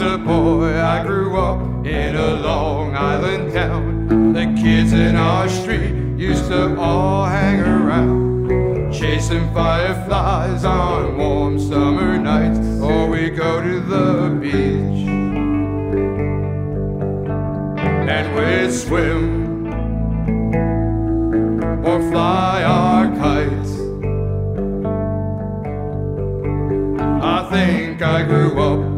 A boy, I grew up in a Long Island town. The kids in our street used to all hang around, chasing fireflies on warm summer nights, or we go to the beach and we'd swim or fly our kites. I think I grew up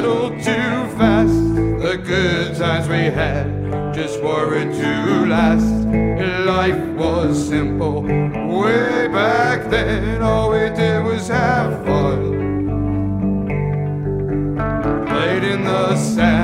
little too fast. The good times we had just weren't to last. Life was simple way back then. All we did was have fun. Played in the sand.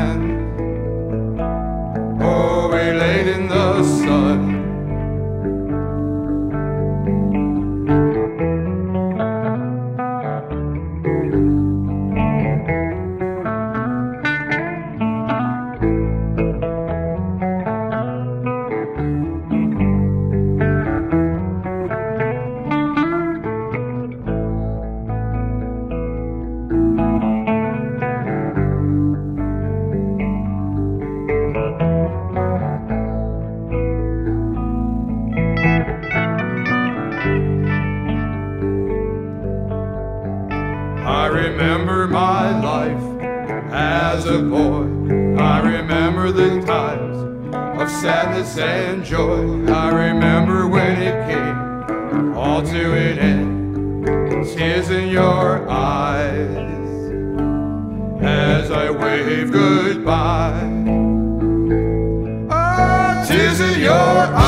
I remember my life as a boy. I remember the times of sadness and joy. I remember when it came all to an end. Tears in your eyes as I wave goodbye. Ah, tears in your eyes